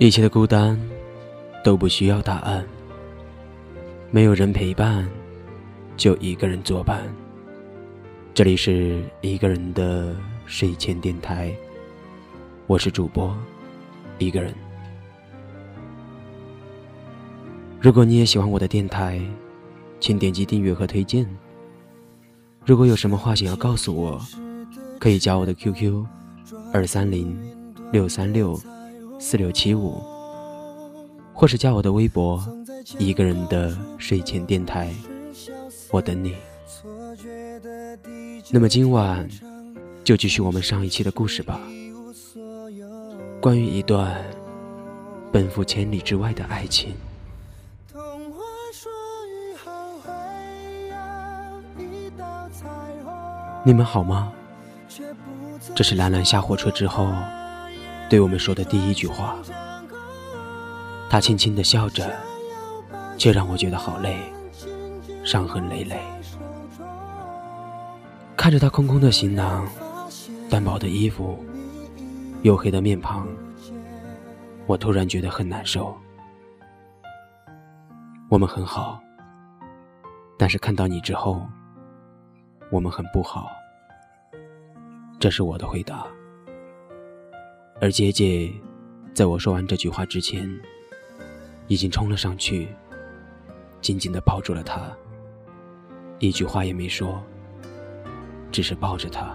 一切的孤单都不需要答案，没有人陪伴，就一个人作伴。这里是一个人的睡前电台，我是主播一个人。如果你也喜欢我的电台，请点击订阅和推荐。如果有什么话想要告诉我，可以加我的 QQ：二三零六三六。四六七五，或是加我的微博，一个人的睡前电台，我等你。那么今晚就继续我们上一期的故事吧，关于一段奔赴千里之外的爱情。你们好吗？这是兰兰下火车之后。对我们说的第一句话，他轻轻的笑着，却让我觉得好累，伤痕累累。看着他空空的行囊，单薄的衣服，黝黑的面庞，我突然觉得很难受。我们很好，但是看到你之后，我们很不好。这是我的回答。而姐姐，在我说完这句话之前，已经冲了上去，紧紧的抱住了他，一句话也没说，只是抱着他。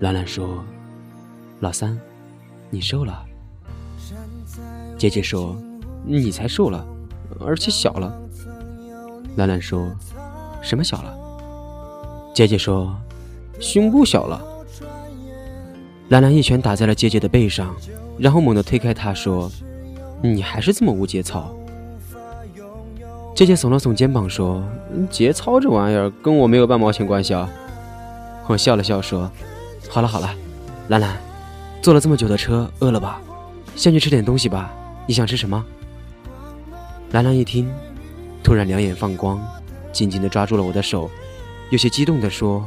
兰兰说：“老三，你瘦了。”姐姐说：“你才瘦了，而且小了。”兰兰说：“什么小了？”姐姐说：“胸部小了。”兰兰一拳打在了姐姐的背上，然后猛地推开她，说：“你还是这么无节操。”姐姐耸了耸肩膀，说：“节操这玩意儿跟我没有半毛钱关系啊。”我笑了笑，说：“好了好了，兰兰，坐了这么久的车，饿了吧？先去吃点东西吧。你想吃什么？”兰兰一听，突然两眼放光，紧紧地抓住了我的手，有些激动地说：“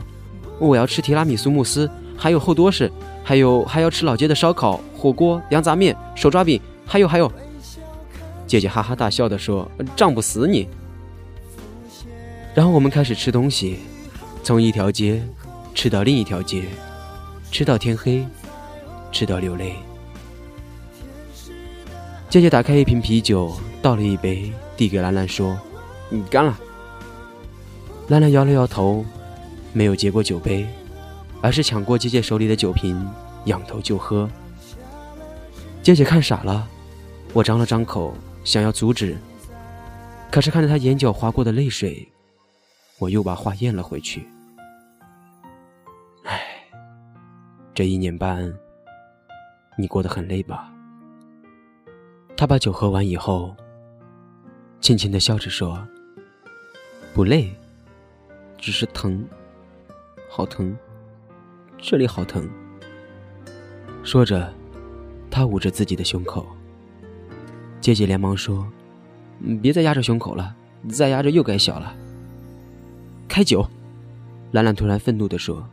我要吃提拉米苏慕斯，还有厚多士。”还有还要吃老街的烧烤、火锅、羊杂面、手抓饼，还有还有。姐姐哈哈大笑的说：“胀不死你。”然后我们开始吃东西，从一条街吃到另一条街，吃到天黑，吃到流泪。姐姐打开一瓶啤酒，倒了一杯，递给兰兰说：“你干了。”兰兰摇了摇头，没有接过酒杯。而是抢过姐姐手里的酒瓶，仰头就喝。姐姐看傻了，我张了张口想要阻止，可是看着她眼角划过的泪水，我又把话咽了回去。唉，这一年半，你过得很累吧？他把酒喝完以后，轻轻的笑着说：“不累，只是疼，好疼。”这里好疼。说着，他捂着自己的胸口。姐姐连忙说：“别再压着胸口了，再压着又该小了。”开酒！兰兰突然愤怒地说。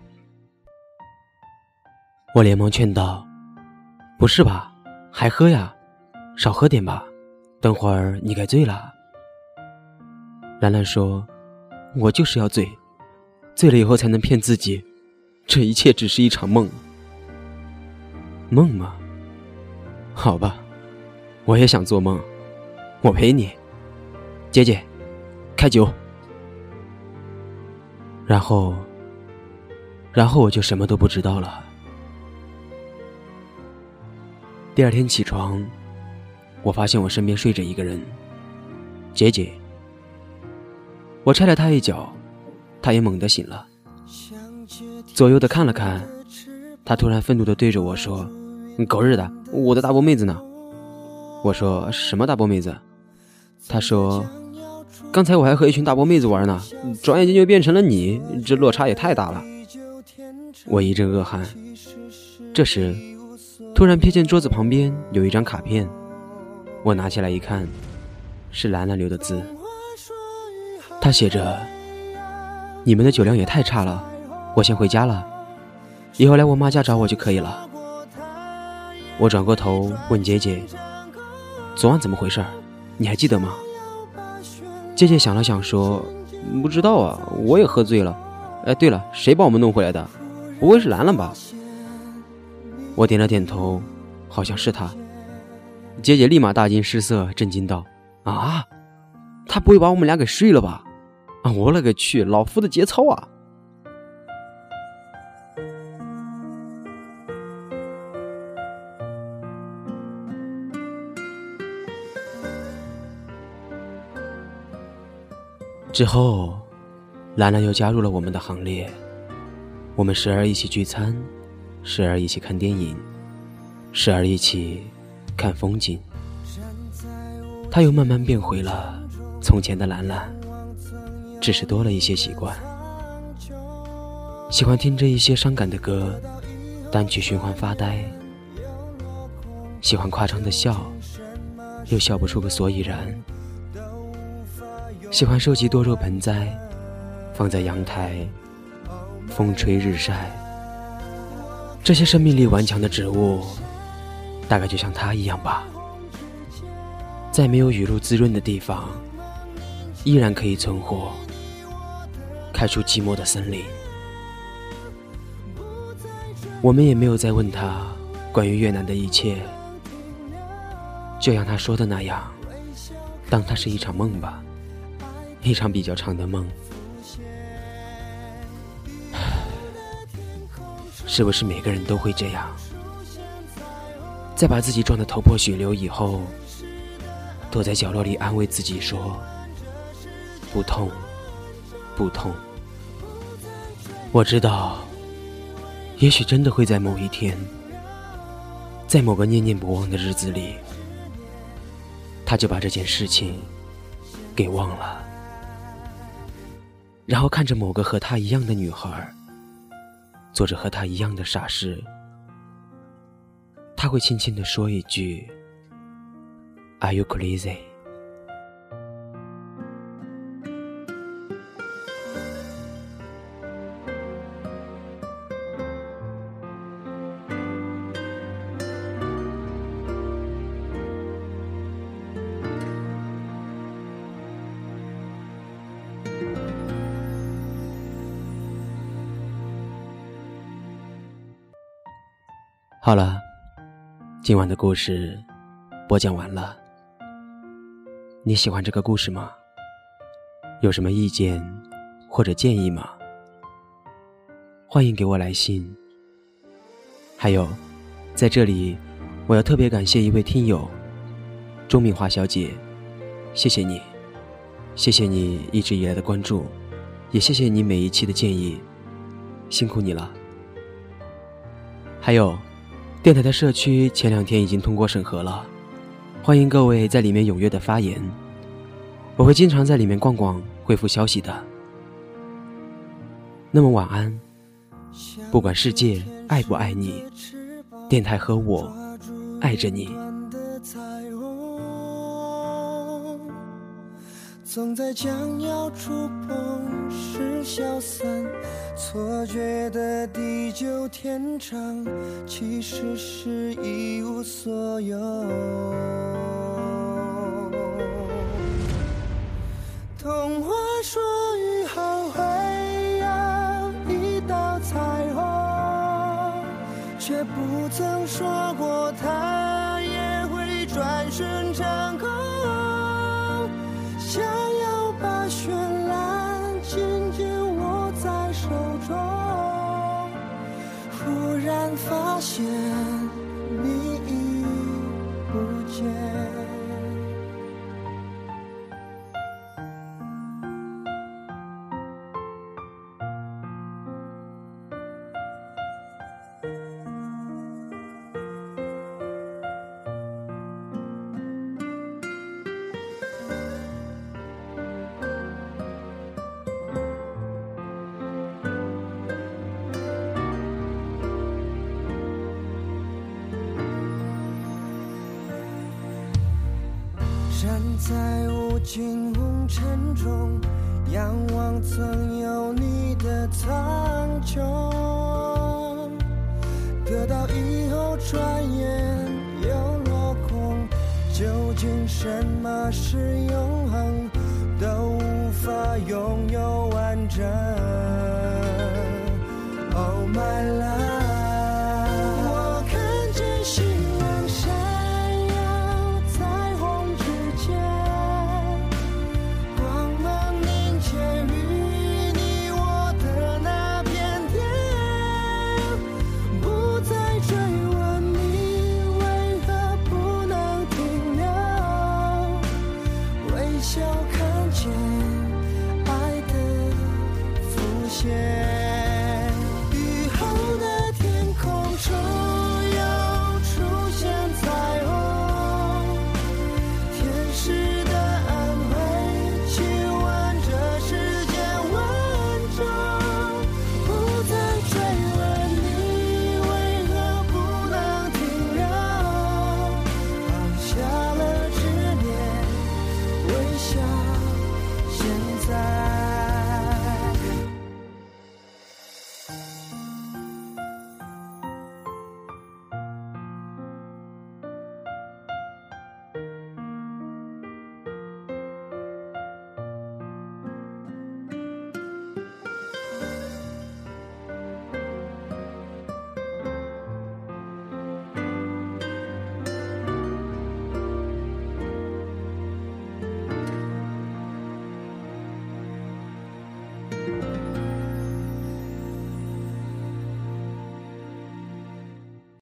我连忙劝道：“不是吧，还喝呀？少喝点吧，等会儿你该醉了。”兰兰说：“我就是要醉，醉了以后才能骗自己。”这一切只是一场梦，梦吗？好吧，我也想做梦，我陪你，姐姐，开酒。然后，然后我就什么都不知道了。第二天起床，我发现我身边睡着一个人，姐姐。我踹了他一脚，他也猛地醒了。左右的看了看，他突然愤怒的对着我说：“狗日的，我的大波妹子呢？”我说：“什么大波妹子？”他说：“刚才我还和一群大波妹子玩呢，转眼间就变成了你，这落差也太大了。”我一阵恶寒。这时，突然瞥见桌子旁边有一张卡片，我拿起来一看，是兰兰留的字。他写着：“你们的酒量也太差了。”我先回家了，以后来我妈家找我就可以了。我转过头问姐姐：“昨晚怎么回事？你还记得吗？”姐姐想了想说：“不知道啊，我也喝醉了。哎，对了，谁把我们弄回来的？不会是兰兰吧？”我点了点头，好像是他。姐姐立马大惊失色，震惊道：“啊，他不会把我们俩给睡了吧？啊，我勒个去，老夫的节操啊！”之后，兰兰又加入了我们的行列。我们时而一起聚餐，时而一起看电影，时而一起看风景。她又慢慢变回了从前的兰兰，只是多了一些习惯，喜欢听着一些伤感的歌，单曲循环发呆，喜欢夸张的笑，又笑不出个所以然。喜欢收集多肉盆栽，放在阳台，风吹日晒。这些生命力顽强的植物，大概就像它一样吧，在没有雨露滋润的地方，依然可以存活，开出寂寞的森林。我们也没有再问他关于越南的一切，就像他说的那样，当它是一场梦吧。一场比较长的梦，是不是每个人都会这样？在把自己撞得头破血流以后，躲在角落里安慰自己说：“不痛，不痛。”我知道，也许真的会在某一天，在某个念念不忘的日子里，他就把这件事情给忘了。然后看着某个和他一样的女孩，做着和他一样的傻事，他会轻轻地说一句：“Are you crazy？” 好了，今晚的故事播讲完了。你喜欢这个故事吗？有什么意见或者建议吗？欢迎给我来信。还有，在这里，我要特别感谢一位听友钟敏华小姐，谢谢你，谢谢你一直以来的关注，也谢谢你每一期的建议，辛苦你了。还有。电台的社区前两天已经通过审核了，欢迎各位在里面踊跃的发言，我会经常在里面逛逛，回复消息的。那么晚安，不管世界爱不爱你，电台和我爱着你。总在将要触碰时消散，错觉的地久天长，其实是一无所有。童话说雨后会有一道彩虹，却不曾说过发在无尽红尘中仰望曾有你的苍穹得到以后转眼又落空究竟什么是永恒都无法